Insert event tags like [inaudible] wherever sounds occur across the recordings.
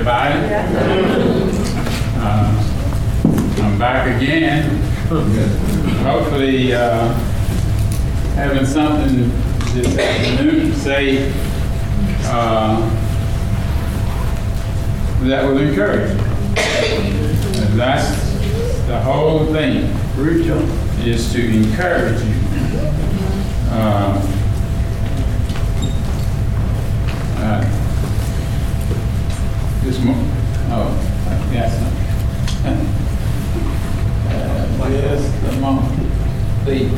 everybody. Uh, I'm back again. Hopefully, uh, having something this afternoon to say uh, that will encourage you. And That's the whole thing, is to encourage you. Uh, uh, This morning. oh, yes. Uh, Just a moment, please.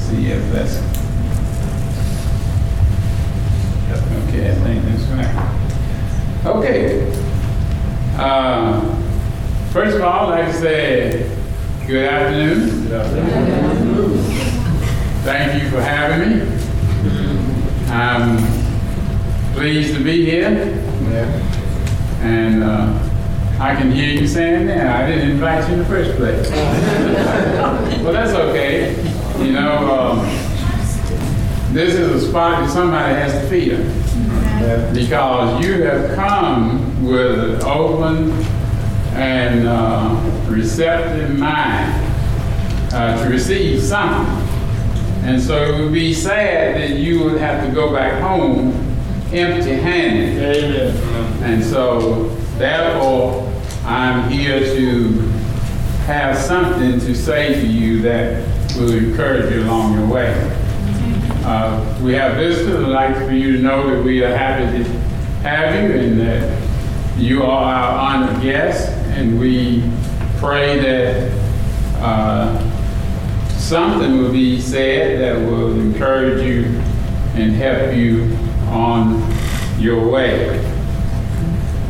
See if that's. Okay, I think that's right. Okay. Uh, First of all, I'd like to say, good afternoon. Thank you for having me. I'm pleased to be here. And uh, I can hear you saying that, I didn't invite you in the first place. [laughs] Well, that's okay. You know, um, this is a spot that somebody has to feed them. Because you have come with an open and uh, receptive mind uh, to receive something. And so it would be sad that you would have to go back home empty-handed. Amen. And so therefore, I'm here to have something to say to you that will encourage you along your way. Uh, We have visitors, I'd like for you to know that we are happy to have you and that you are our honored guest. And we pray that uh, something will be said that will encourage you and help you on your way.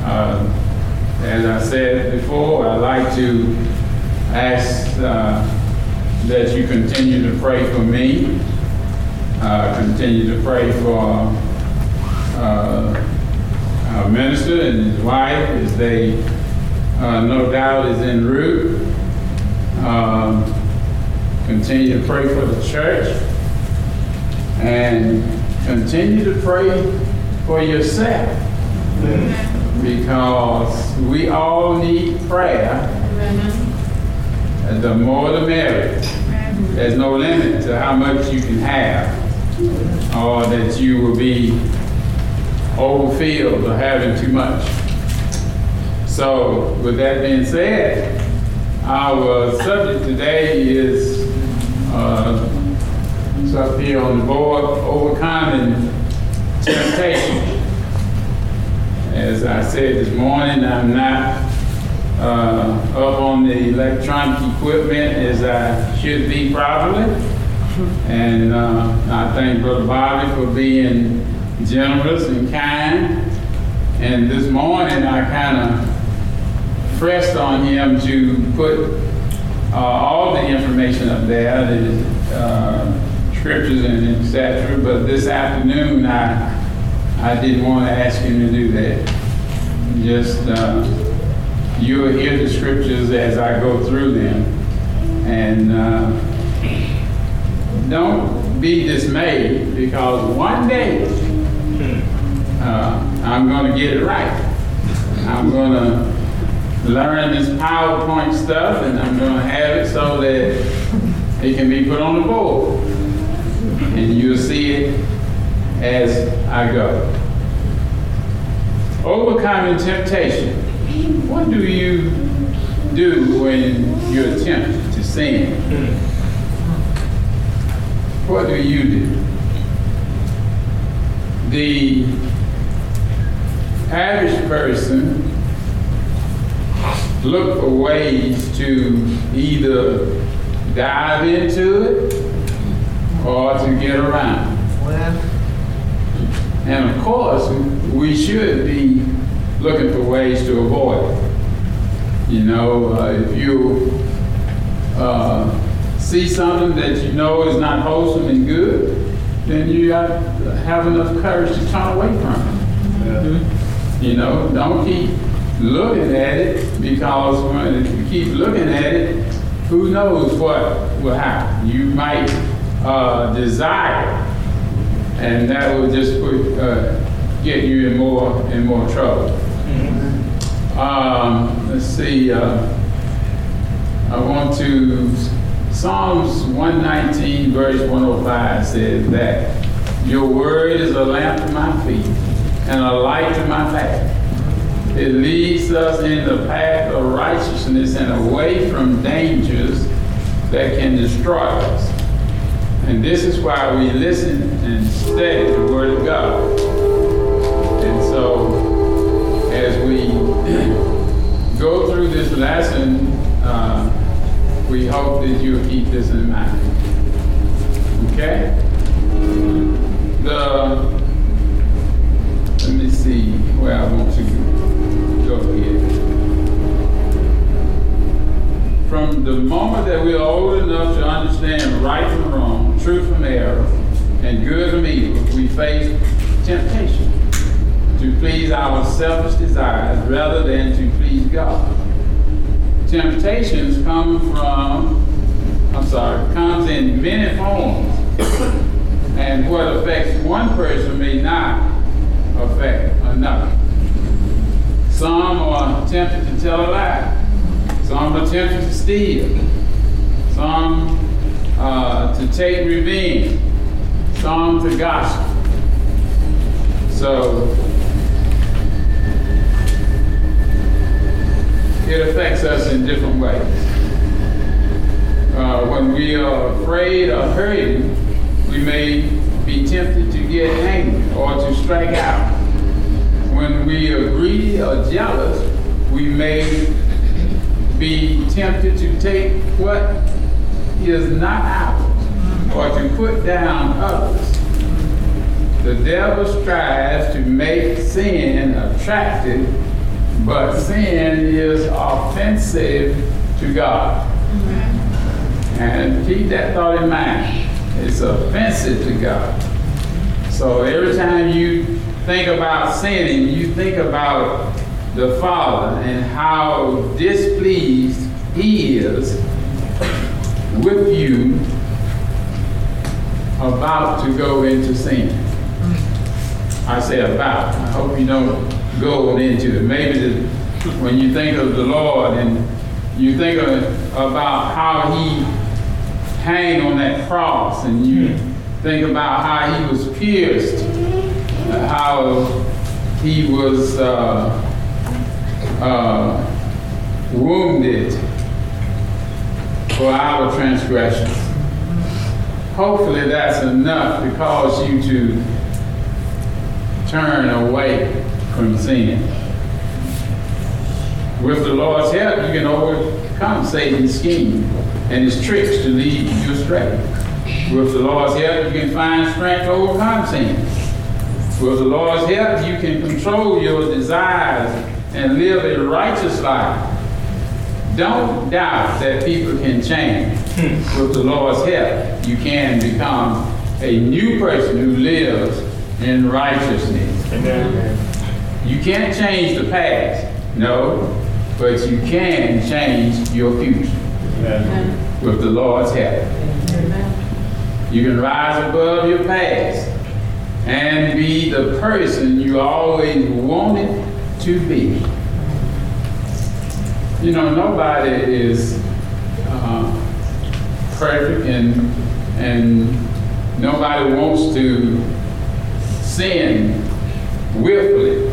Uh, As I said before, I'd like to ask uh, that you continue to pray for me, uh, continue to pray for uh, our minister and his wife as they uh, no doubt is en route. Um, Continue to pray for the church and continue to pray for yourself because we all need prayer. And the more the merrier. There's no limit to how much you can have or that you will be overfilled or having too much. So with that being said, our subject today is, uh, up here on the board, overcoming temptation. As I said this morning, I'm not uh, up on the electronic equipment as I should be probably. And uh, I thank Brother Bobby for being generous and kind. And this morning, I kind of pressed on him to put uh, all the information up there, the uh, scriptures and etc. But this afternoon, I, I didn't want to ask him to do that. Just, uh, you'll hear the scriptures as I go through them. And uh, don't be dismayed because one day uh, I'm going to get it right. I'm going to learn this PowerPoint stuff and I'm going to have it so that it can be put on the board. And you'll see it as I go. Overcoming temptation. What do you do when you're tempted to sin? What do you do? The average person look for ways to either dive into it or to get around. And of course, we should be looking for ways to avoid it. You know, uh, if you uh, see something that you know is not wholesome and good, then you to have enough courage to turn away from it. You know, don't keep looking at it because when if you keep looking at it, who knows what will happen? You might uh, desire And that will just put, uh, get you in more, in more trouble. Um, let's see, uh, I want to, Psalms 119 verse 105 says that your word is a lamp to my feet and a light to my path. It leads us in the path of righteousness and away from dangers that can destroy us. And this is why we listen and study the Word of God. And so, as we [clears throat] go through this lesson, uh, we hope that you'll keep this in mind. Okay? The, let me see where I want to go From the moment that we are old enough to understand right from wrong, truth from error, and good from evil, we face temptation to please our selfish desires rather than to please God. Temptations come from, I'm sorry, comes in many forms. and what affects one person may not affect another. Some are tempted to tell a lie. Some tempted to steal. Some uh, to take revenge. Some to gossip. So it affects us in different ways. Uh, when we are afraid or hurting, we may be tempted to get angry or to strike out. When we are greedy or jealous, we may be tempted to take what is not ours mm-hmm. or to put down others. The devil strives to make sin attractive, but sin is offensive to God. Mm-hmm. And keep that thought in mind. It's offensive to God. So every time you think about sinning, you think about the Father and how displeased He is with you about to go into sin. I say about. I hope you don't go into it. Maybe the, when you think of the Lord and you think of, about how He hang on that cross and you think about how He was pierced, how He was. Uh, uh, wounded for our transgressions. Hopefully, that's enough to cause you to turn away from sin. With the Lord's help, you can overcome Satan's scheme and his tricks to lead you astray. With the Lord's help, you can find strength to overcome sin. With the Lord's help, you can control your desires and live a righteous life. Don't doubt that people can change. Hmm. With the Lord's help, you can become a new person who lives in righteousness. Amen. You can't change the past, no, but you can change your future Amen. with the Lord's help. You can rise above your past and be the person you always wanted to be. You know, nobody is uh, perfect and, and nobody wants to sin willfully.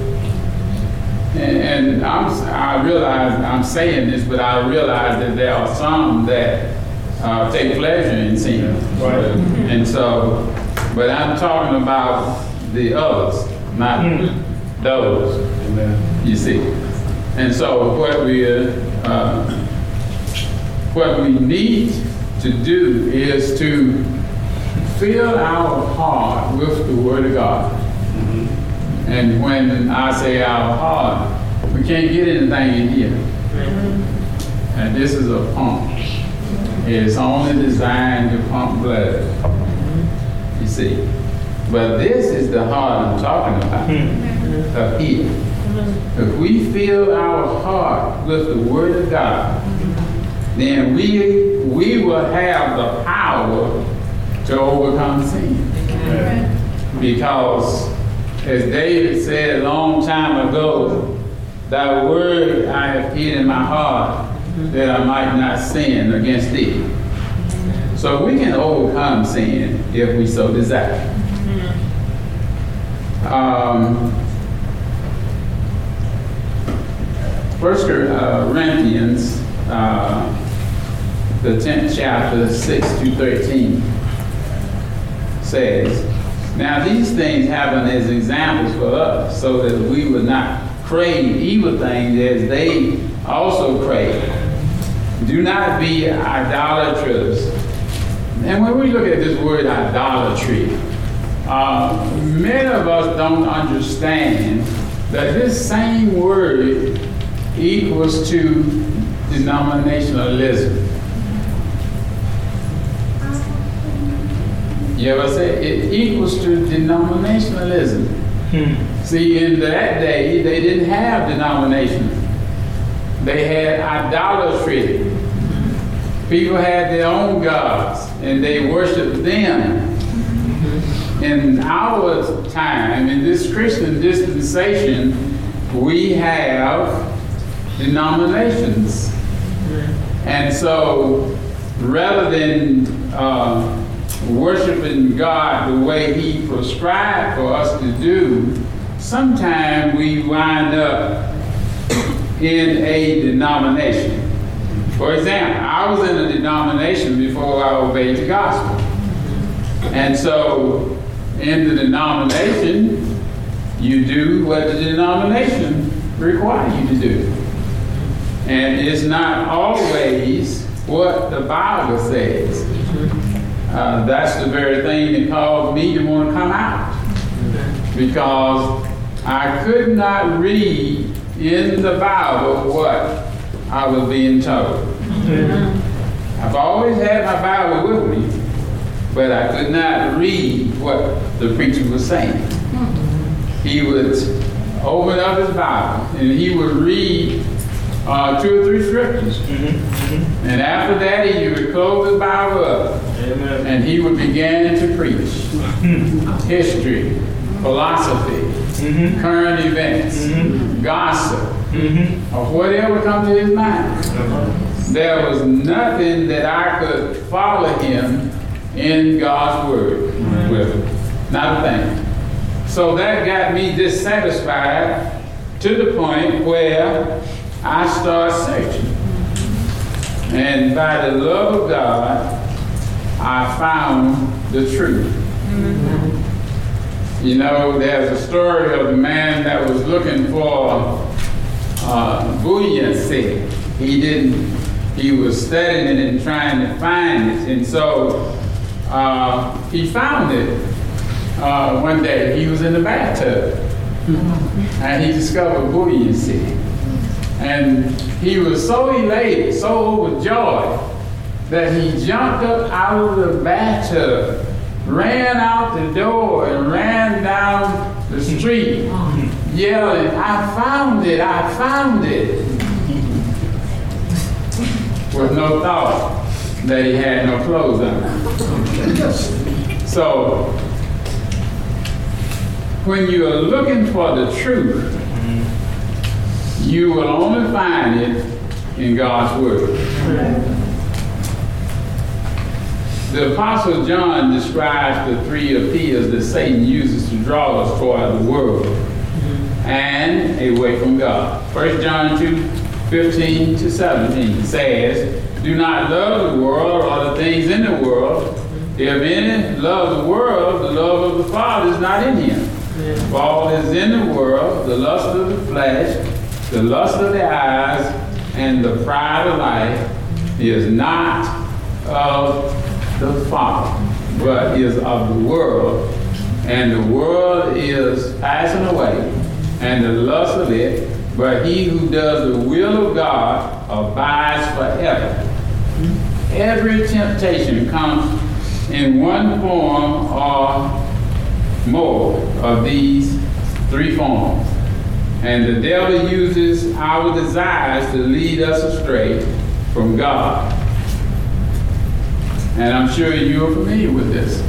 And, and I'm, I realize I'm saying this, but I realize that there are some that uh, take pleasure in sin. Right. And so, but I'm talking about the others, not those. Amen. You see, and so what we uh, um, what we need to do is to fill our heart with the Word of God. Mm-hmm. And when I say our heart, we can't get anything in here. And this is a pump. It's only designed to pump blood. Mm-hmm. You see. But this is the heart I'm talking about. Hmm. Up here. If we fill our heart with the Word of God, then we we will have the power to overcome sin. Because, as David said a long time ago, thy word I have hid in my heart that I might not sin against thee. So we can overcome sin if we so desire. Um, First Corinthians, uh, the 10th chapter, 6 to 13, says, Now these things happen as examples for us, so that we would not crave evil things as they also crave. Do not be idolaters. And when we look at this word idolatry, uh, many of us don't understand that this same word equals to denominationalism. You ever say it equals to denominationalism? Hmm. See, in that day, they didn't have denomination. They had idolatry. People had their own gods and they worshiped them. In our time, in this Christian dispensation, we have denominations. And so, rather than uh, worshiping God the way He prescribed for us to do, sometimes we wind up in a denomination. For example, I was in a denomination before I obeyed the gospel. And so, in the denomination, you do what the denomination requires you to do. And it's not always what the Bible says. Uh, that's the very thing that caused me to want to come out. Because I could not read in the Bible what I was being told. I've always had my Bible with me, but I could not read what the preacher was saying. He would open up his Bible and he would read uh, two or three scriptures. Mm-hmm, mm-hmm. And after that, he would close his Bible up Amen. and he would begin to preach [laughs] history, philosophy, mm-hmm. current events, gossip, or whatever comes to his mind. Uh-huh. There was nothing that I could follow him in God's word with. Not a thing. So that got me dissatisfied to the point where I started searching. And by the love of God, I found the truth. You know, there's a story of a man that was looking for uh, buoyancy. He didn't, he was studying it and trying to find it. And so uh, he found it uh, one day. He was in the bathtub and he discovered buoyancy. And he was so elated, so overjoyed, that he jumped up out of the bathtub, ran out the door, and ran down the street, yelling, I found it, I found it. With no thought that he had no clothes on. So, when you are looking for the truth, you will only find it in God's Word. The Apostle John describes the three appeals that Satan uses to draw us toward the world and away from God. 1 John 2 15 to 17 says, Do not love the world or the things in the world. If any love the world, the love of the Father is not in him. For all is in the world, the lust of the flesh, the lust of the eyes, and the pride of life is not of the Father, but is of the world. And the world is passing away, and the lust of it, but he who does the will of God abides forever. Every temptation comes in one form or more of these three forms. And the devil uses our desires to lead us astray from God. And I'm sure you're familiar with this.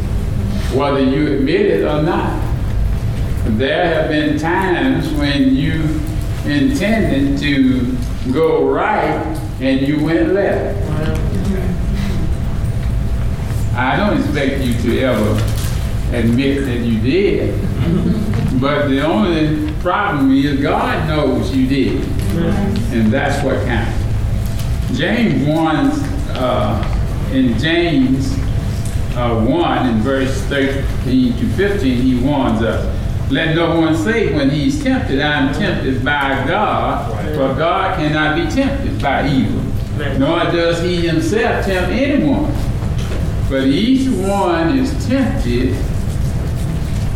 whether you admit it or not. There have been times when you intended to go right and you went left. I don't expect you to ever admit that you did. But the only problem is God knows you did. And that's what counts. James 1, uh, in James uh, 1, in verse 13 to 15, he warns us. Let no one say when he's tempted, I'm tempted by God, for God cannot be tempted by evil, nor does he himself tempt anyone. But each one is tempted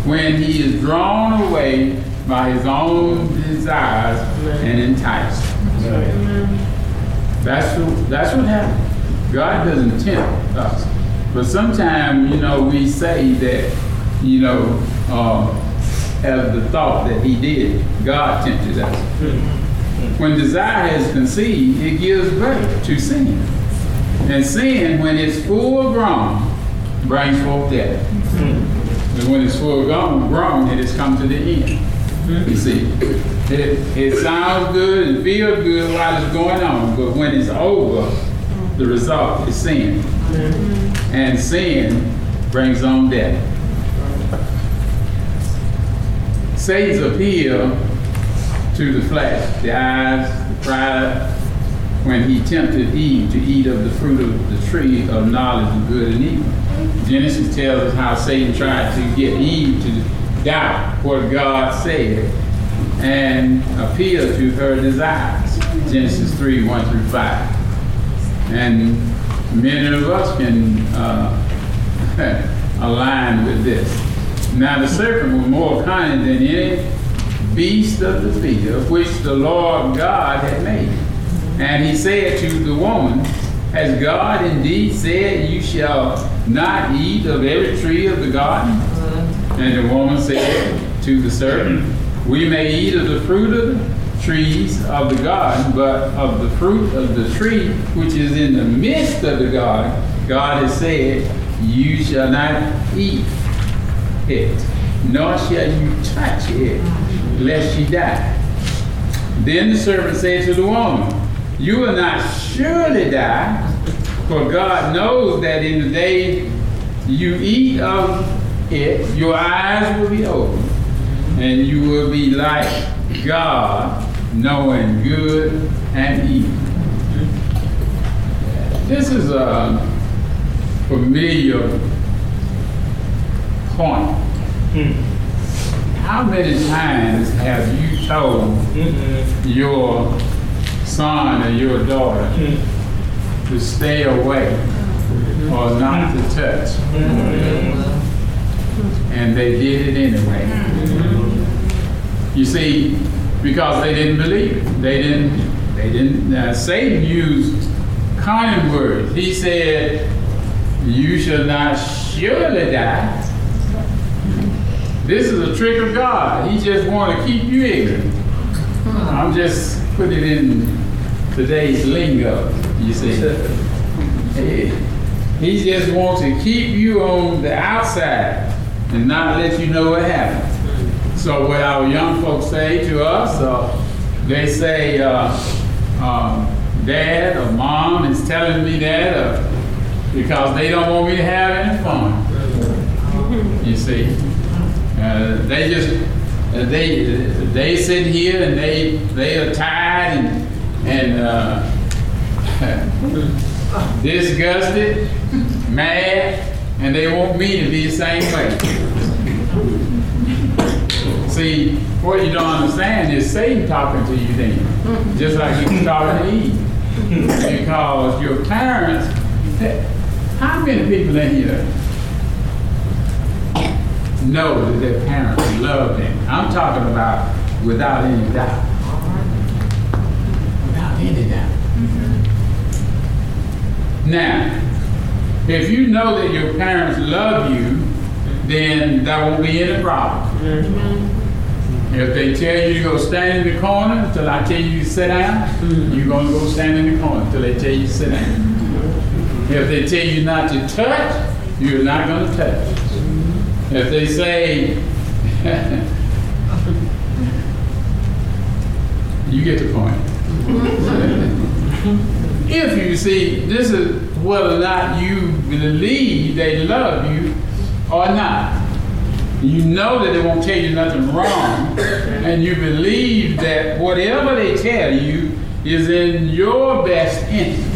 when he is drawn away by his own desires and enticed. That's what, that's what happens. God doesn't tempt us. But sometimes, you know, we say that, you know, uh, as the thought that he did, God tempted us. When desire is conceived, it gives birth to sin. And sin, when it's full grown, brings forth death. And when it's full grown, grown, it has come to the end. You hmm. see, it, it sounds good and feels good while it's going on, but when it's over, the result is sin. Hmm. And sin brings on death. Satan's appeal to the flesh, the eyes, the pride, when he tempted Eve to eat of the fruit of the tree of knowledge of good and evil. Genesis tells us how Satan tried to get Eve to doubt what God said and appeal to her desires. Genesis 3 1 through 5. And many of us can uh, [laughs] align with this. Now the serpent was more cunning than any beast of the field which the Lord God had made. And he said to the woman, Has God indeed said, You shall not eat of every tree of the garden? And the woman said to the serpent, We may eat of the fruit of the trees of the garden, but of the fruit of the tree which is in the midst of the garden, God has said, You shall not eat it, nor shall you touch it, lest you die. Then the serpent said to the woman, You will not surely die, for God knows that in the day you eat of it, your eyes will be opened, and you will be like God, knowing good and evil. This is a familiar point. How many times have you told your son or your daughter mm. To stay away or not to touch? And they did it anyway. You see, because they didn't believe it. They didn't, they didn't, uh, Satan used cunning words. He said, You shall not surely die. This is a trick of God. He just want to keep you ignorant. I'm just putting it in today's lingo, you see. He, just wants to keep you on the outside and not let you know what happened. So what our young folks say to us, uh, they say, uh, um, Dad or Mom is telling me that uh, because they don't want me to have any fun. You see. Uh, they just uh, they they sit here and they they are tired and and uh, [laughs] disgusted, mad, and they want me to be the same way. See, what you don't understand is Satan talking to you then, just like he was talking to Eve, because your parents. How many people in here know that their parents love them. I'm talking about without any doubt. Without any doubt. Now, if you know that your parents love you, then that won't be any problem. Mm-hmm. If they tell you to go stand in the corner until I tell you to sit down, mm-hmm. you're going to go stand in the corner until they tell you to sit down. Mm-hmm. If they tell you not to touch, you're not going to touch. If they say, [laughs] you get the point. [laughs] If you see, this is whether or not you believe they love you or not. You know that they won't tell you nothing wrong, [coughs] and you believe that whatever they tell you is in your best interest.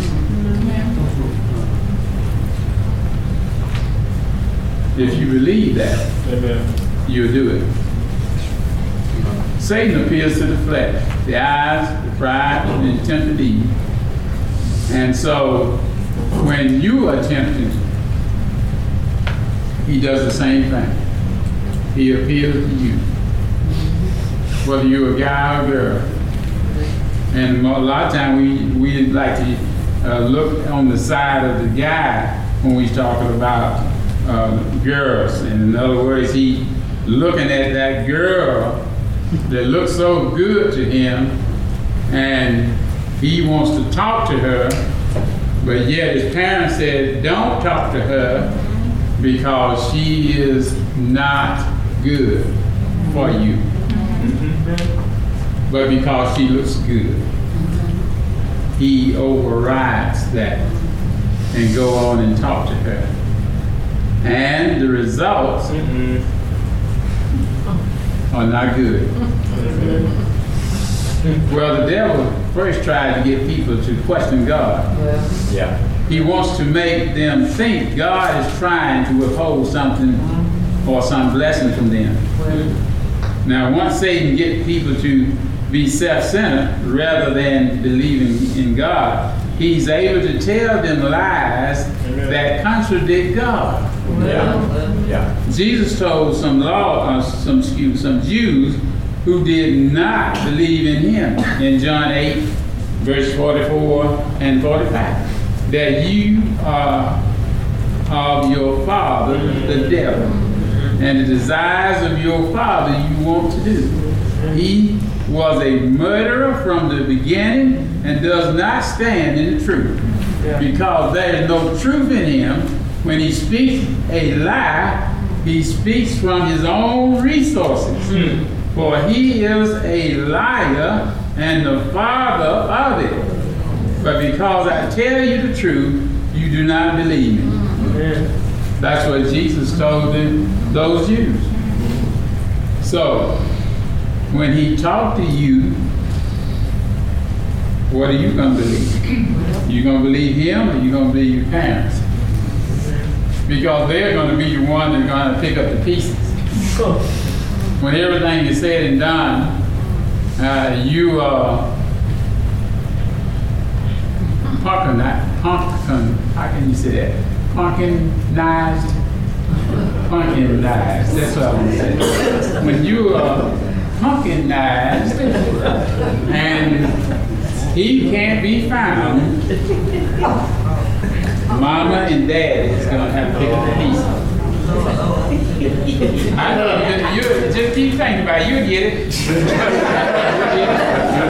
If you believe that, Amen. you'll do it. Satan appeals to the flesh, the eyes, the pride, and the intent of Eve. And so, when you are tempted, he does the same thing. He appeals to you. Whether you're a guy or a girl. And a lot of times we, we like to uh, look on the side of the guy when we're talking about uh, girls. And in other words, he looking at that girl that looks so good to him, and he wants to talk to her, but yet his parents said, don't talk to her because she is not good for you. Mm-hmm. But because she looks good, he overrides that and go on and talk to her. And the results mm-hmm. Are not good. Well, the devil first tried to get people to question God. Yeah. He wants to make them think God is trying to withhold something or some blessing from them. Now, once Satan gets people to be self-centered rather than believing in God, he's able to tell them lies Amen. that contradict God. Yeah. Yeah. Jesus told some law, uh, some excuse, some Jews who did not believe in him in John 8, verse 44 and 45, that you are of your father, the devil, and the desires of your father you want to do. He was a murderer from the beginning and does not stand in the truth, because there is no truth in him. When he speaks a lie, he speaks from his own resources. Hmm. For he is a liar and the father of it. But because I tell you the truth, you do not believe me. That's what Jesus told them, those Jews. So, when he talked to you, what are you going to believe? You going to believe him or you going to believe your parents? Because they're going to be the one that's going to pick up the pieces. When everything is said and done, uh, you are pumpkin, pumpkin, how can you say that? Pumpkinized? Pumpkinized, that's what I want to say. When you are pumpkinized and he can't be found, mama and dad is gonna have to pick up the pieces. I know, you, you just keep thinking about it, you'll get it.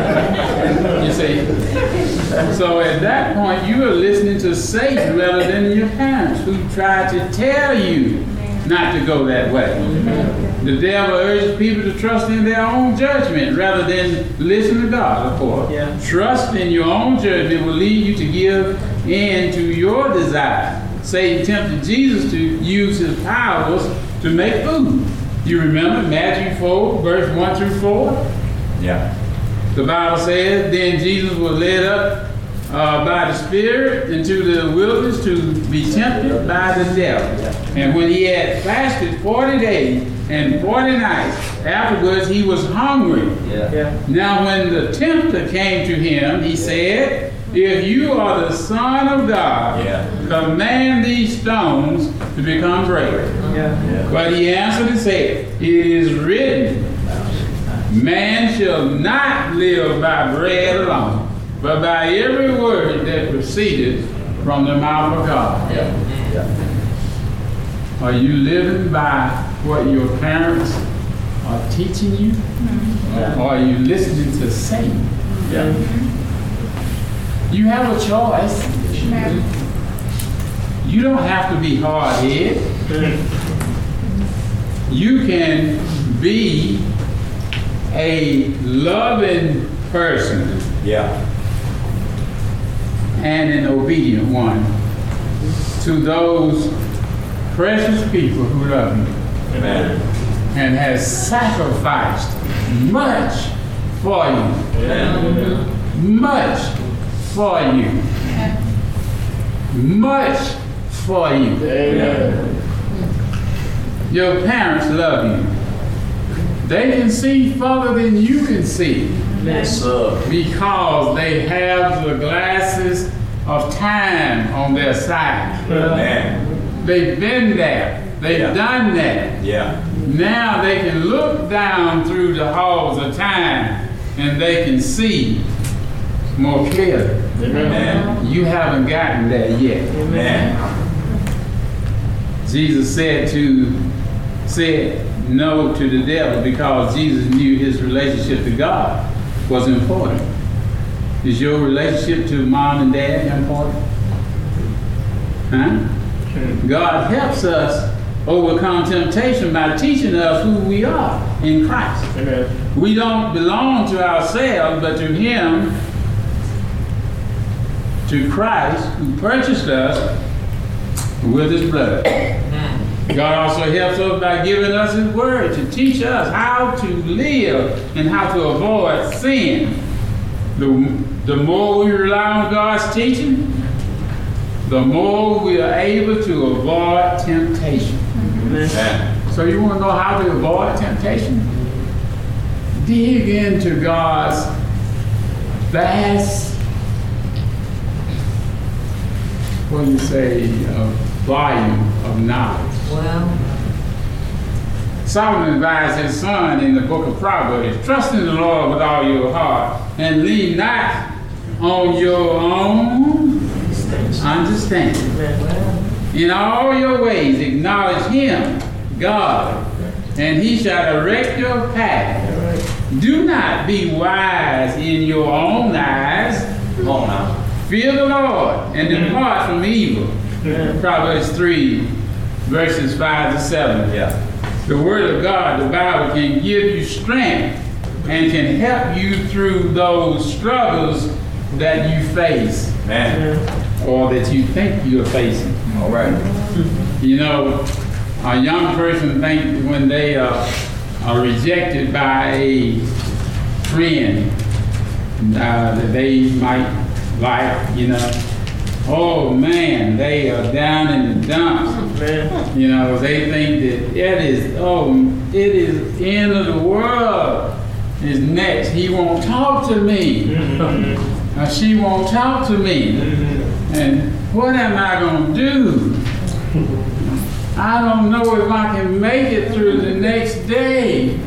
[laughs] You see? So at that point, you are listening to Satan rather than your parents who tried to tell you not to go that way. The devil urges people to trust in their own judgment rather than listen to God, of course. Yeah. Trust in your own judgment will lead you to give in to your desire. Satan tempted Jesus to use his powers to make food. You remember Matthew 4, verse 1 through 4? Yeah. The Bible says, then Jesus was led up uh, by the Spirit into the wilderness to be tempted by the devil. And when he had fasted 40 days and 40 nights, afterwards he was hungry. Yeah. Now when the tempter came to him, he said, if you are the Son of God, Yeah. command these stones to become bread. Yeah. Yeah. But he answered and said, It is written, Man shall not live by bread alone, but by every word that proceeded from the mouth of God. Yeah. Yeah. Are you living by what your parents are teaching you? Mm-hmm. Or are you listening to Satan? Yeah. Mm-hmm. You have a choice. You don't have to be hard-headed. you can be a loving person Yeah. And an obedient one to those precious people who love you Amen. and has sacrificed much for you. Amen. Much for you. Much for you. Amen. Your parents love you. They can see further than you can see Yes, sir. because they have the glasses of time on their side. Amen. They've been there. They've Yeah. done that. Yeah. Now they can look down through the halls of time and they can see more clearly. Amen. You haven't gotten there yet. Amen. Jesus said to said no to the devil because Jesus knew his relationship to God was important. Is your relationship to mom and dad important? Huh? God helps us overcome temptation by teaching us who we are in Christ. Amen. We don't belong to ourselves, but to Him, to Christ, who purchased us with His blood. God also helps us by giving us His Word to teach us how to live and how to avoid sin. The, the more we rely on God's teaching, the more we are able to avoid temptation. Amen. So you want to know how to avoid temptation? Dig into God's vast, what do you say, uh, volume of knowledge. Well, Solomon advised his son in the book of Proverbs, trust in the Lord with all your heart and lean not on your own understanding. In all your ways acknowledge him, God, and he shall direct your path. Do not be wise in your own eyes. Come on. Fear the Lord and depart from evil. Proverbs 3, verses 5 to 7. Yeah. The Word of God, the Bible, can give you strength and can help you through those struggles that you face Amen. or that you think you're facing. All right. You know, a young person think when they uh, are rejected by a friend uh, that they might like, you know, oh man, they are down in the dumps. Man. You know, they think that it is, oh, it is end of the world is next. He won't talk to me. Mm-hmm. Or she won't talk to me. Mm-hmm. And what am I going to do? I don't know if I can make it through the next day.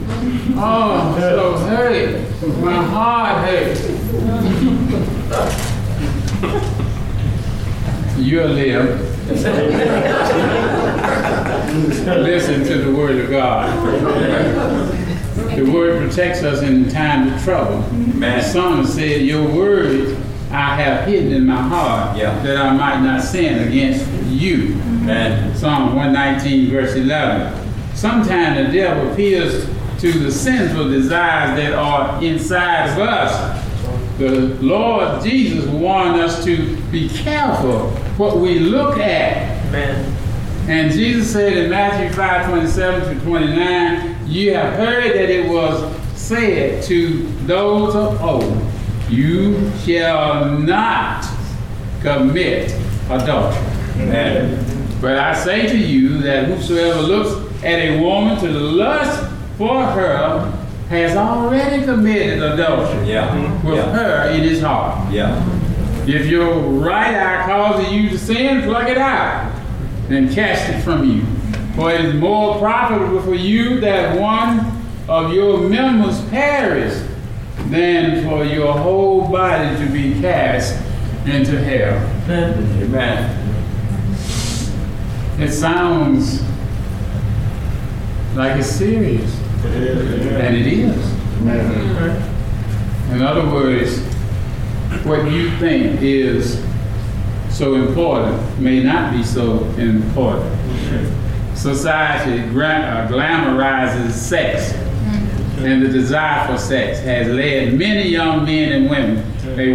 Oh, I'm so hurt. My heart hurts. [laughs] You'll live. Listen to the word of God. The word protects us in time of trouble. The Amen. psalmist said, Your words I have hidden in my heart Yeah. that I might not sin against you. Amen. Psalm 119, verse 11. Sometimes the devil appeals to the sinful desires that are inside of us. The Lord Jesus warned us to be careful what we look at. Man. And Jesus said in Matthew 5, 27 to 29, You have heard that it was said to those of old, You shall not commit adultery. Amen. But I say to you that whosoever looks at a woman to lust for her has already committed adultery Yeah. Mm-hmm. with Yeah. her in his heart. Yeah. If your right eye causes you to sin, pluck it out and cast it from you. For it is more profitable for you that one of your members perish than for your whole body to be cast into hell. Amen. It sounds like it's serious, and it is. In other words, what you think is so important may not be so important. society gra- uh, glamorizes sex, and the desire for sex has led many young men and women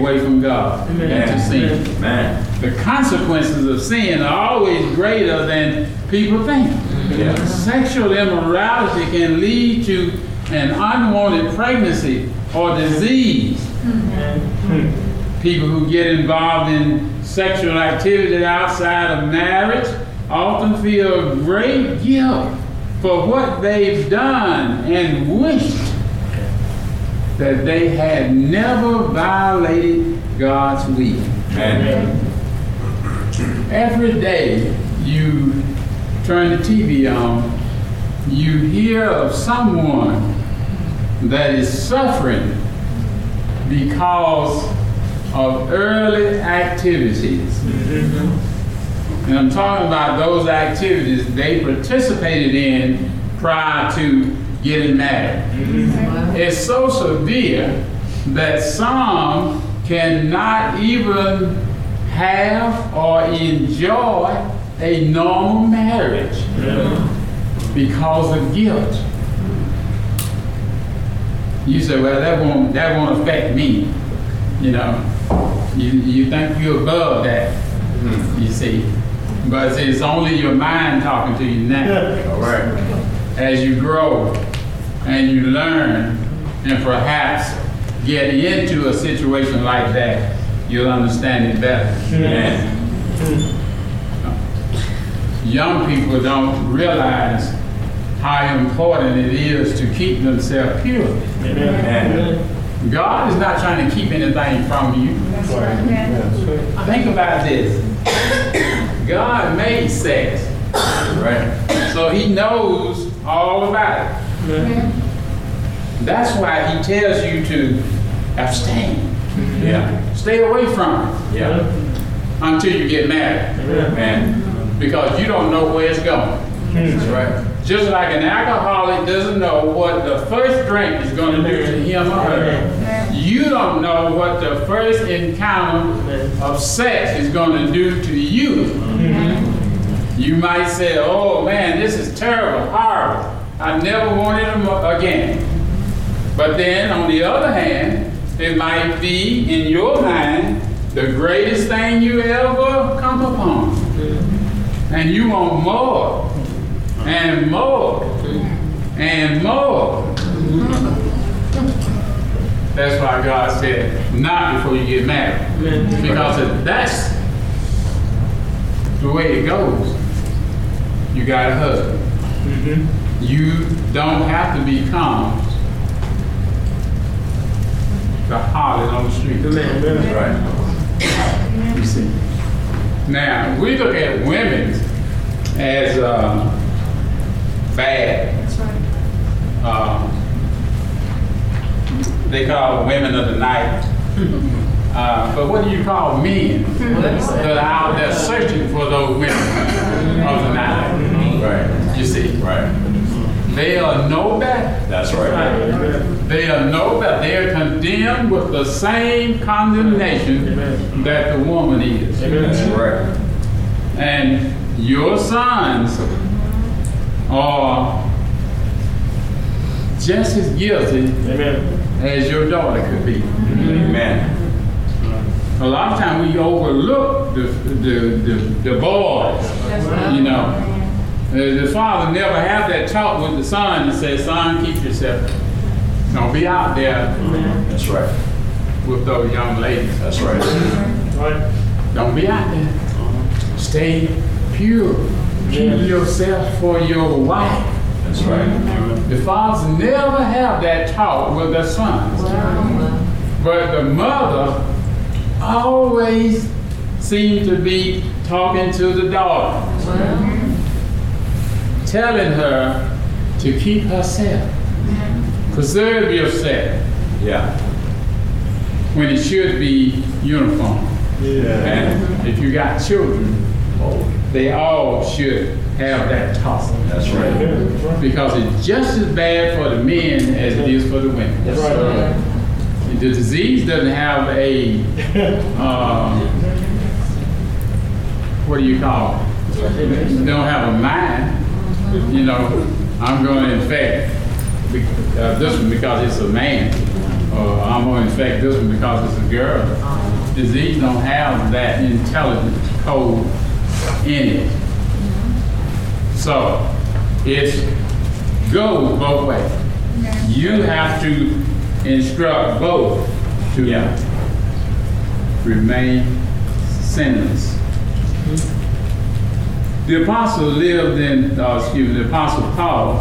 away from God and to sin. Amen. The consequences of sin are always greater than people think. Yeah. Sexual immorality can lead to an unwanted pregnancy or disease. Mm-hmm. People who get involved in sexual activity outside of marriage often feel great guilt for what they've done and wished that they had never violated God's will. Amen. Every day you turn the TV on, you hear of someone that is suffering because of early activities. And I'm talking about those activities they participated in prior to getting married. Mm-hmm. It's so severe that some cannot even have or enjoy a normal marriage because of guilt. You say, well, that won't, that won't affect me. You know, you, you think you're above that, mm-hmm. you see. But it's only your mind talking to you now [laughs] All right. as you grow and you learn and perhaps get into a situation like that, you'll understand it better. Amen. Mm-hmm. Young people don't realize how important it is to keep themselves pure. Amen. God is not trying to keep anything from you. Think about this. God made sex, Right. so he knows all about it. That's why he tells you to abstain. Yeah. Stay away from it Yeah. until you get married Amen. Because you don't know where it's going. Hmm. That's right. Just like an alcoholic doesn't know what the first drink is going to do to him or her, you don't know what the first encounter of sex is going to do to you. Hmm. You might say, oh man, this is terrible, horrible. I never want it again. But then, on the other hand, it might be in your mind the greatest thing you ever come upon. Hmm. And you want more, and more, and more. That's why God said, not before you get married. Because if that's the way it goes, you got a husband. You don't have to become the harlot on the street. That's right. You see. Now, we look at women as uh, bad. Uh, they call women of the night. Uh, but what do you call men that are out there searching for those women of the night? Right. You see, Right. They are no better. That's right. They are no better. They are condemned with the same condemnation that the woman is. That's right. And your sons are just as guilty as your daughter could be. Amen. A lot of times we overlook the, the, the, the boys, you know. The father never have that talk with the son and say, son, keep yourself. Don't be out there That's right. with those young ladies. That's right. right. Don't be out there. Stay pure. Keep yourself for your wife. That's right. The fathers never have that talk with their sons. But the mother always seems to be talking to the daughter, telling her to keep herself, preserve yourself Yeah. when it should be uniform. Amen. If you got children, they all should have that talk. That's right. Because it's just as bad for the men as it is for the women. Yes, sir. The disease doesn't have a, [laughs] um, what do you call it? They don't have a mind. You know, I'm gonna infect uh, this one because it's a man, or I'm gonna infect this one because it's a girl. Disease don't have that intelligence code in it. So, it's goes both ways. You have to instruct both to remain sinless. The apostle lived in, uh, excuse me, the apostle Paul,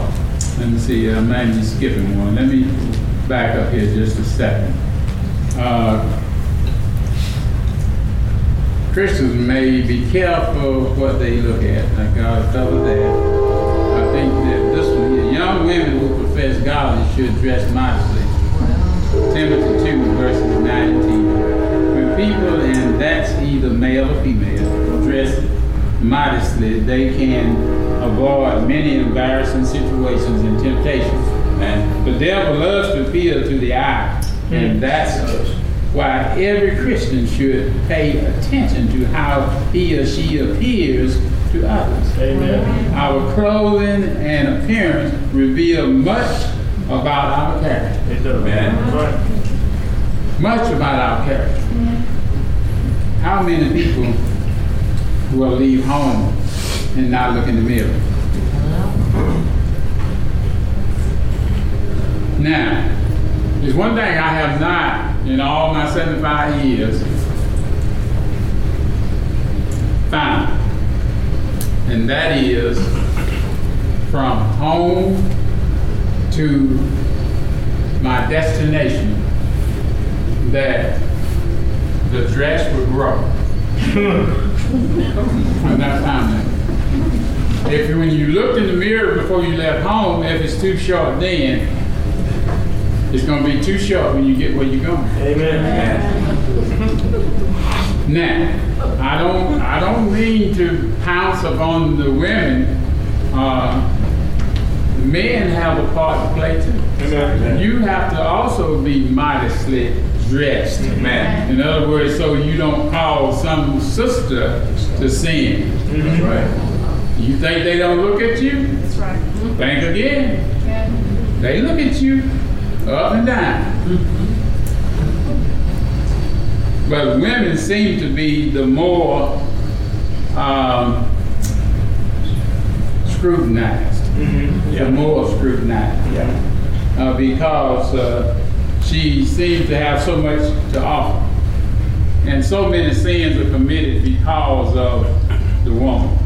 let me see, I might be skipping one. Let me back up here just a second. Uh, Christians may be careful what they look at. I gotta cover that. I think that this one here, young women who profess godliness should dress modestly. Timothy 2, verses 19. and 10. When people, and that's either male or female, dress modestly, they can avoid many embarrassing situations and temptations. And the devil loves to appeal to the eye, and hmm. that's why every Christian should pay attention to how he or she appears to others. Amen. Our clothing and appearance reveal much about our character. It does. Right. Much about our character. How many people will leave home and not look in the mirror? Now, there's one thing I have not, in all my 75 years, found, and that is from home to my destination that the dress would grow. [laughs] I've not found. If when you looked in the mirror before you left home, if it's too short then, it's gonna be too short when you get where you're going. Amen. Now, I don't, I don't mean to pounce upon the women. Uh, men have a part to play too. Amen. You have to also be modestly dressed. Amen. In other words, so you don't cause some sister to sin. That's right. You think they don't look at you? That's right. Think again. Yeah. They look at you up and down. But women seem to be the more um, scrutinized, Mhm. the more scrutinized. Yeah. Uh, because uh, she seems to have so much to offer. And so many sins are committed because of the woman.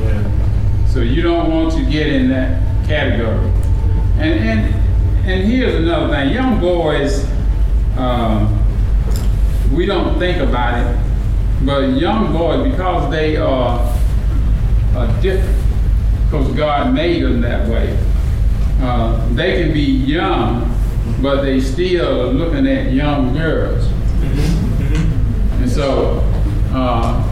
Yeah. So you don't want to get in that category. And and and here's another thing: young boys, um, we don't think about it, but young boys, because they are, are different, because God made them that way. Uh, they can be young, but they still are looking at young girls. And so, uh,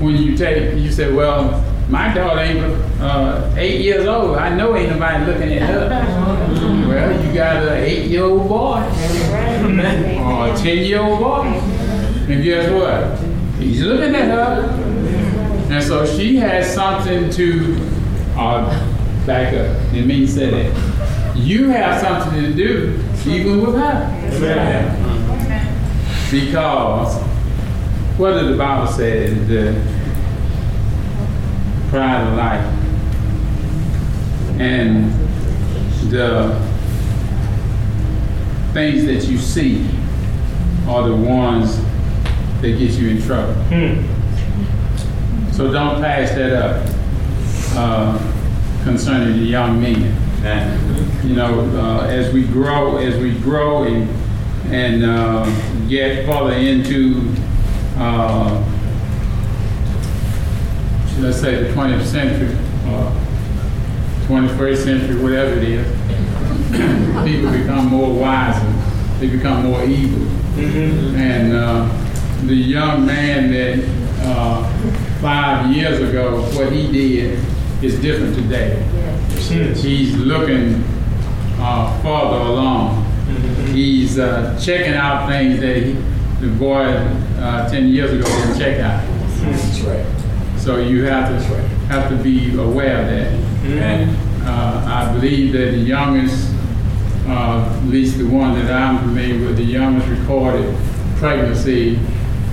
when you take, you say, well, my daughter ain't uh, eight years old. I know ain't nobody looking at her. well, you got an eight-year-old boy or a ten-year-old boy, and guess what? He's looking at her, and so she has something to uh, back up. It means say that you have something to do, even with her. Because what did the Bible say? The pride of life and the things that you see are the ones that get you in trouble. Hmm. So don't pass that up uh, concerning the young men Amen. you know, uh, as we grow, as we grow and, and uh, get further into, uh, I say, the 20th century, or 21st century, whatever it is, [coughs] people become more wiser, they become more evil. Mhm. And uh, the young man that uh, five years ago, what he did is different today. Hmm. He's looking uh, farther along. He's uh, checking out things that he, the boy uh, 10 years ago didn't check out. That's right. So you have to right. have to be aware of that. Amen. Uh, I believe that the youngest, uh, at least the one that I'm familiar with, the youngest recorded pregnancy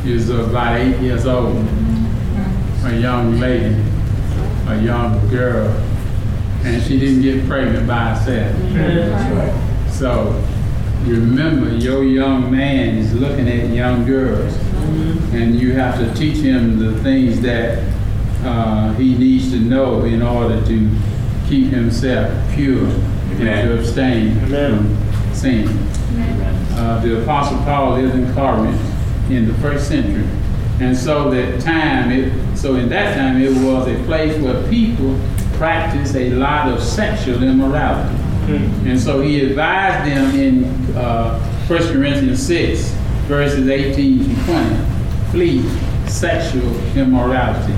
is about eight years old. A young lady, a young girl, and she didn't get pregnant by herself. That's right. So remember, your young man is looking at young girls, and you have to teach him the things that uh, he needs to know in order to keep himself pure and to abstain Amen. from sin. Uh, the Apostle Paul lived in Corinth in the first century, and so that time, it, so in that time, it was a place where people practiced a lot of sexual immorality. And so he advised them in uh, 1 Corinthians 6, verses 18 to 20, flee sexual immorality.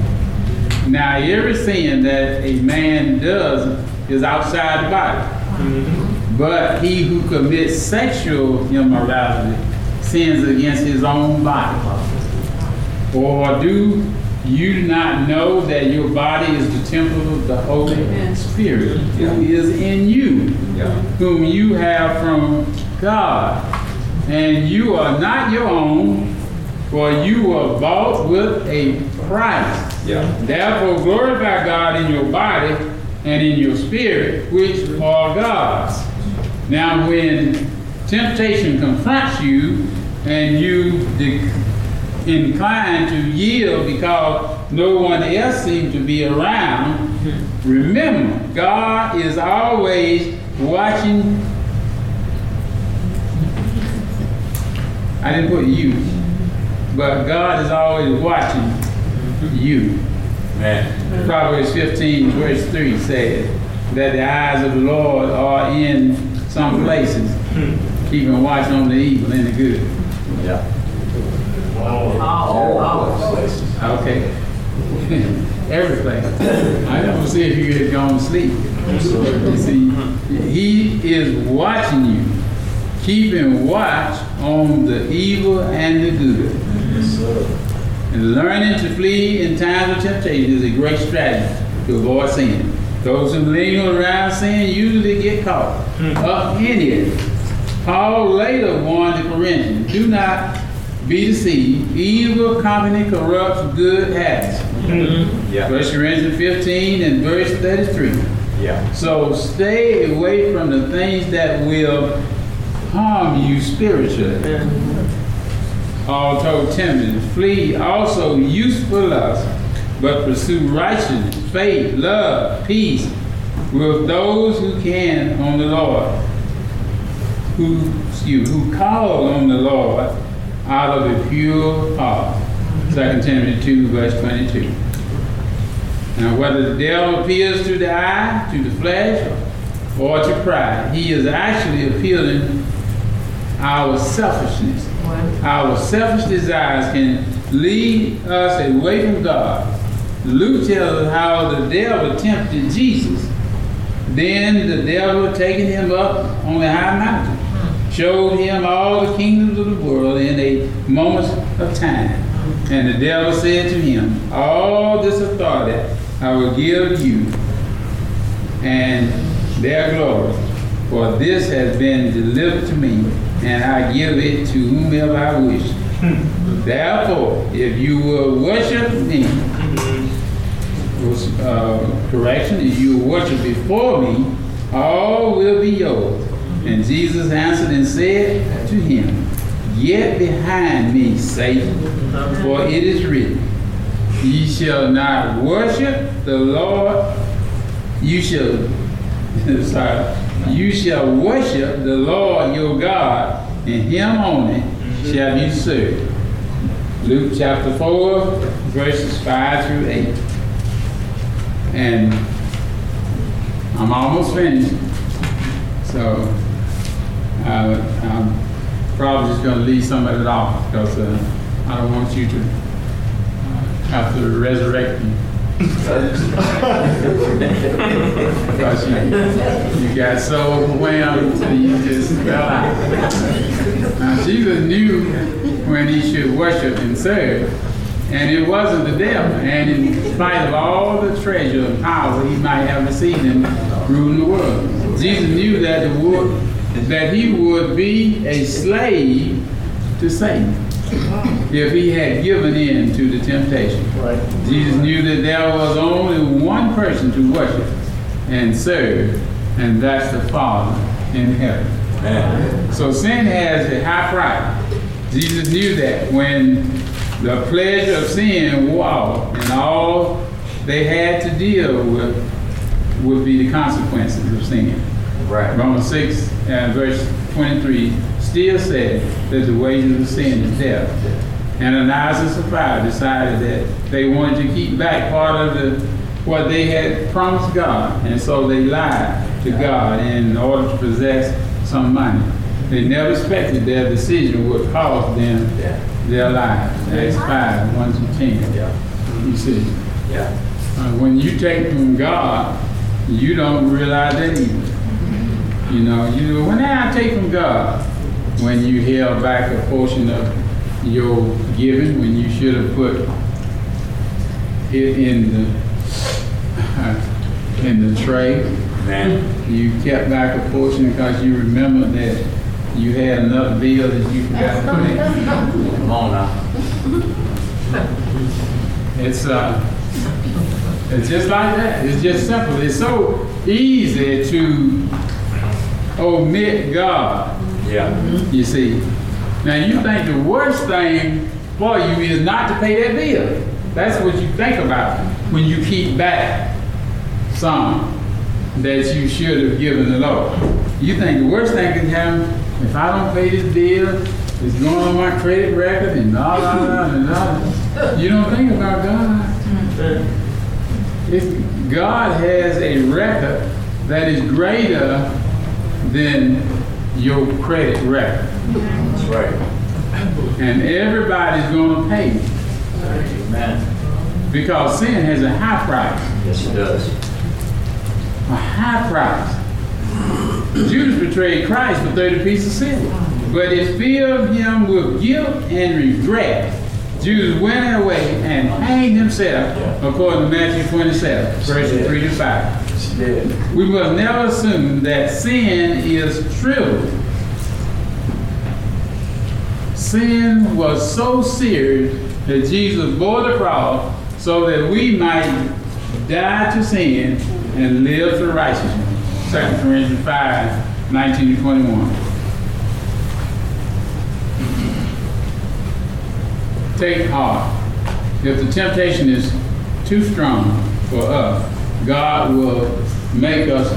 Now, every sin that a man does is outside the body. But he who commits sexual immorality sins against his own body. Or do you not know that your body is the temple of the Holy Spirit who is in you, Yeah. whom you have from God? And you are not your own, for you were bought with a price. Yeah. Therefore, glorify God in your body and in your spirit, which are God's. Now, when temptation confronts you and you de- incline to yield because no one else seems to be around, remember, God is always watching. I didn't put you, but God is always watching you. Amen. Proverbs 15, verse 3 says that the eyes of the Lord are in some places, keeping watch on the evil and the good. Yeah. All places. Okay. [laughs] Every place. I don't see if you had gone to sleep. You see, he is watching you, keeping watch on the evil and the good. And learning to flee in times of temptation is a great strategy to avoid sin. Those who linger around sin usually get caught up in it. Paul later warned the Corinthians, do not be deceived. Evil company corrupts good habits. Mm-hmm. Yeah. First Corinthians 15 and verse 33. Yeah. So stay away from the things that will harm you spiritually. Paul told Timothy, flee also useful lust, but pursue righteousness, faith, love, peace with those who can on the Lord, who, excuse, who call on the Lord out of a pure heart. 2 Timothy 2, verse 22. Now, whether the devil appeals to the eye, to the flesh, or to pride, he is actually appealing our selfishness. Our selfish desires can lead us away from God. Luke tells us how the devil tempted Jesus. Then the devil, taking him up on the high mountain, showed him all the kingdoms of the world in a moment of time. And the devil said to him, All this authority I will give you, and their glory, for this has been delivered to me, and I give it to whomever I wish. Therefore, if you will worship me, was, uh, correction, if you worship before me, all will be yours. And Jesus answered and said to him, Get behind me, Satan, for it is written, Ye shall not worship the Lord, you shall, [laughs] sorry, you shall worship the Lord your God, and him only shall you serve. Luke chapter 4, verses 5 through 8. And I'm almost finished. So I'm probably just going to leave some of it off because uh, I don't want you to uh, have to resurrect me. Because you, you got so overwhelmed that you just fell out. Now, Jesus knew when he should worship and serve. And it wasn't the devil. And in spite of all the treasure and power he might have received in ruling the world, Jesus knew that the would, that he would be a slave to Satan if he had given in to the temptation. Jesus knew that there was only one person to worship and serve, and that's the Father in heaven. Man. So sin has a high price. Jesus knew that when the pleasure of sin wore and all they had to deal with would be the consequences of sin. Right. Romans 6 and verse 23 still said that the wages of sin is death. And Ananias and Sapphira decided that they wanted to keep back part of the what they had promised God, and so they lied to God in order to possess some money. They never expected their decision would cost them Yeah. their lives. Acts 5, 1 to 10. Yeah. You see, Yeah. uh, when you take from God, you don't realize that either. You know, you when did I take from God? When you held back a portion of your giving, when you should have put it in the [laughs] in the tray. Man. You kept back a portion because you remembered that you had another bill that you forgot to put in. Come on now. [laughs] It's uh, it's just like that. It's just simple. It's so easy to omit God. Yeah. Mm-hmm. You see. Now you think the worst thing for you is not to pay that bill. That's what you think about when you keep back some that you should have given the Lord. You think the worst thing can happen if I don't pay this bill, it's going on my credit record and all that and all. You don't think about God. Mm-hmm. If God has a record that is greater than your credit record, That's right. and everybody's going to pay Amen. because sin has a high price. Yes, it does. a high price. Judas betrayed Christ for 30 pieces of silver, but it filled him with guilt and regret. Judas went away and hanged himself, according to Matthew 27, verses 3 to 5. We must never assume that sin is trivial. Sin was so serious that Jesus bore the cross so that we might die to sin and live to righteousness. 2 Corinthians 5, 19 to 21. Take heart. If the temptation is too strong for us, God will make us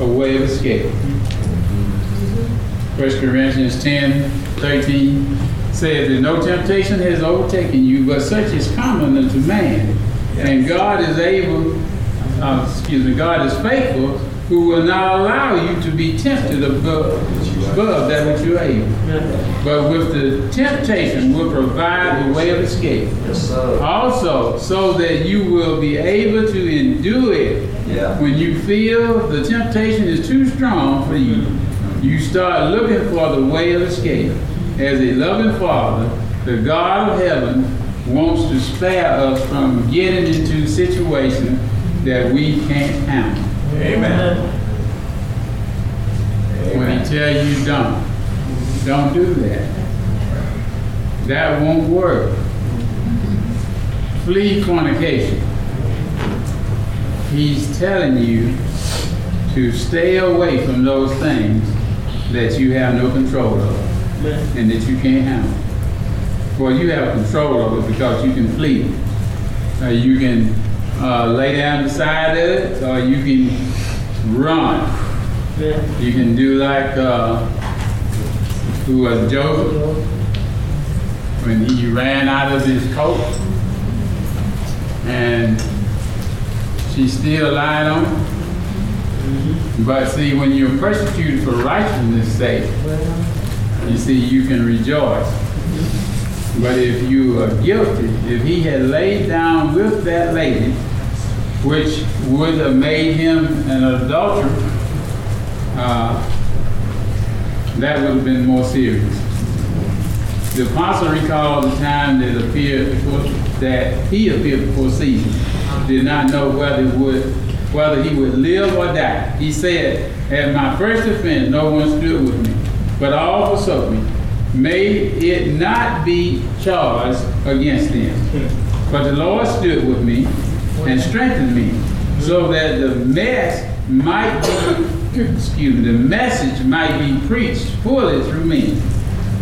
a way of escape. 1 Corinthians 10, 13 says that no temptation has overtaken you, but such is common unto man. And God is able, uh, excuse me, God is faithful, who will not allow you to be tempted above, above that which you are able. But with the temptation will provide the way of escape. Yes, sir. Also, so that you will be able to endure it Yeah. when you feel the temptation is too strong for you, you start looking for the way of escape. As a loving Father, the God of heaven wants to spare us from getting into situations that we can't handle. Amen. When Amen. Tell you don't, don't do that. That won't work. Flee fornication. He's telling you to stay away from those things that you have no control of and that you can't handle. Well, you have control of it because you can flee. Uh, you can uh, lay down beside it, or you can run. You can do like uh, who was Joseph when he ran out of his coat and she still lied on him. But see, when you're persecuted for righteousness' sake, you see, you can rejoice. But if you are guilty, if he had laid down with that lady, which would have made him an adulterer, uh, that would have been more serious. The apostle recalled the time that appeared before, that he appeared before Caesar. Did not know whether he would, whether he would live or die. He said, "At my first offense, no one stood with me, but all forsook me. May it not be charged against them. But the Lord stood with me and strengthened me, so that the mess might be, excuse me, the message might be preached fully through me,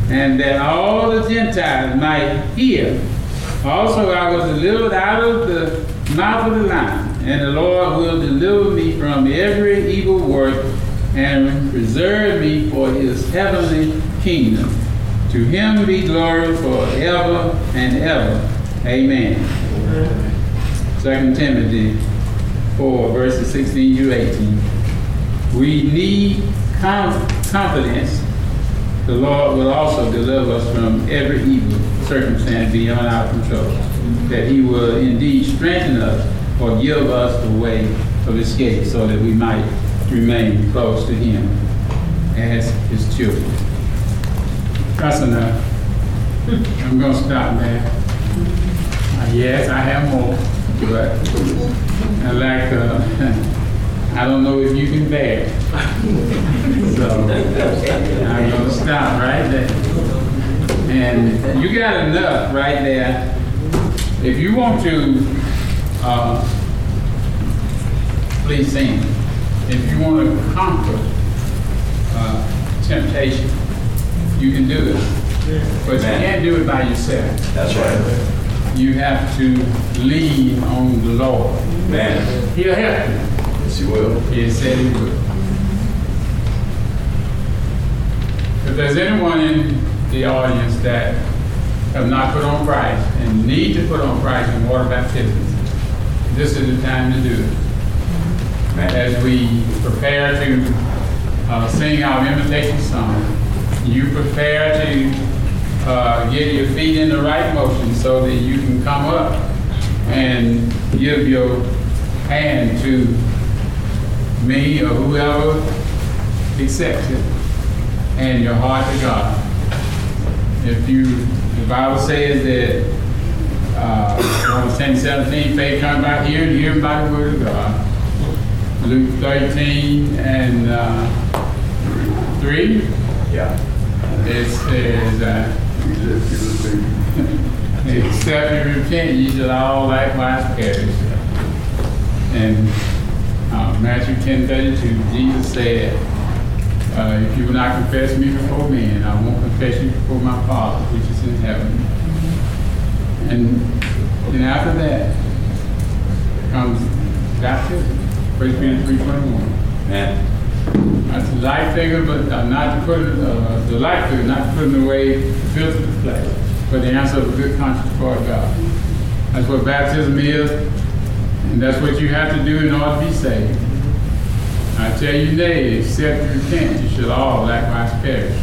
and that all the Gentiles might hear. Also, I was delivered out of the mouth of the lion, and the Lord will deliver me from every evil work and preserve me for his heavenly kingdom. To him be glory forever and ever. Amen. Second Timothy 4, verses 16 to 18. We need confidence. The Lord will also deliver us from every evil circumstance beyond our control. That he will indeed strengthen us or give us the way of escape so that we might remain close to him as his children. That's enough. I'm gonna stop there. Uh, Yes, I have more, but I like, uh, [laughs] I don't know if you can bear. So, I'm gonna stop right there. And you got enough right there. If you want to, uh, please sing. If you want to conquer, uh, temptation, you can do it. But you can't do it by yourself. That's right. You have to lean on the Lord. Man, He'll help you. You will. He. If there's anyone in the audience that have not put on Christ and need to put on Christ in water baptism, this is the time to do it. As we prepare to uh, sing our invitation song, you prepare to uh, get your feet in the right motion so that you can come up and give your hand to me or whoever accepts it and your heart to God. If you, the Bible says that, uh, Romans 10, 17, faith comes by hearing, hearing by the word of God. Luke 13 and uh, 3, yeah. it says, uh, except you repent, you shall all likewise perish. And uh, Matthew 10 32, Jesus said, uh, if you will not confess me before men, I won't confess you before my Father which is in heaven. And then after that comes baptism, 1 Peter 3.21. Man, That's a light figure, but uh, not to put uh, the light figure, not to put it away to filter the flesh, but the answer of a good conscience before God. That's what baptism is, and that's what you have to do in order to be saved. I tell you nay, except you repent, you should all likewise perish.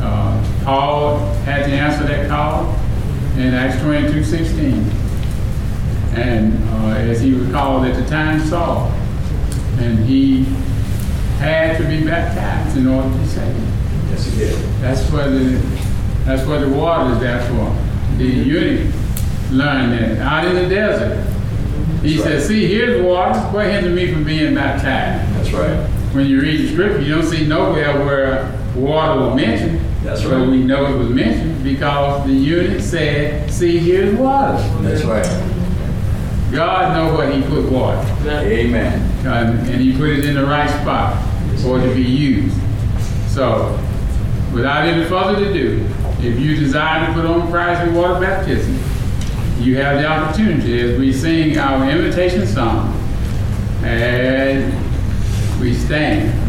Uh, Paul had to answer that call in Acts 22, 16. And uh, as he recalled at the time, Saul, and he had to be baptized in order to be saved. yes, he did. That's what the that's what the water is there for. The eunuch learned that out in the desert. He That's said, right. "See, here's water. What hindered me from being baptized?" That's right. When you read the scripture, you don't see nowhere where water was mentioned. That's But right. we know it was mentioned because the eunuch said, "See, here's water." That's right. God know what He put water. Amen. Um, and he put it in the right spot for it to be used. So, without any further ado, if you desire to put on Christ in water baptism, you have the opportunity as we sing our invitation song and we stand.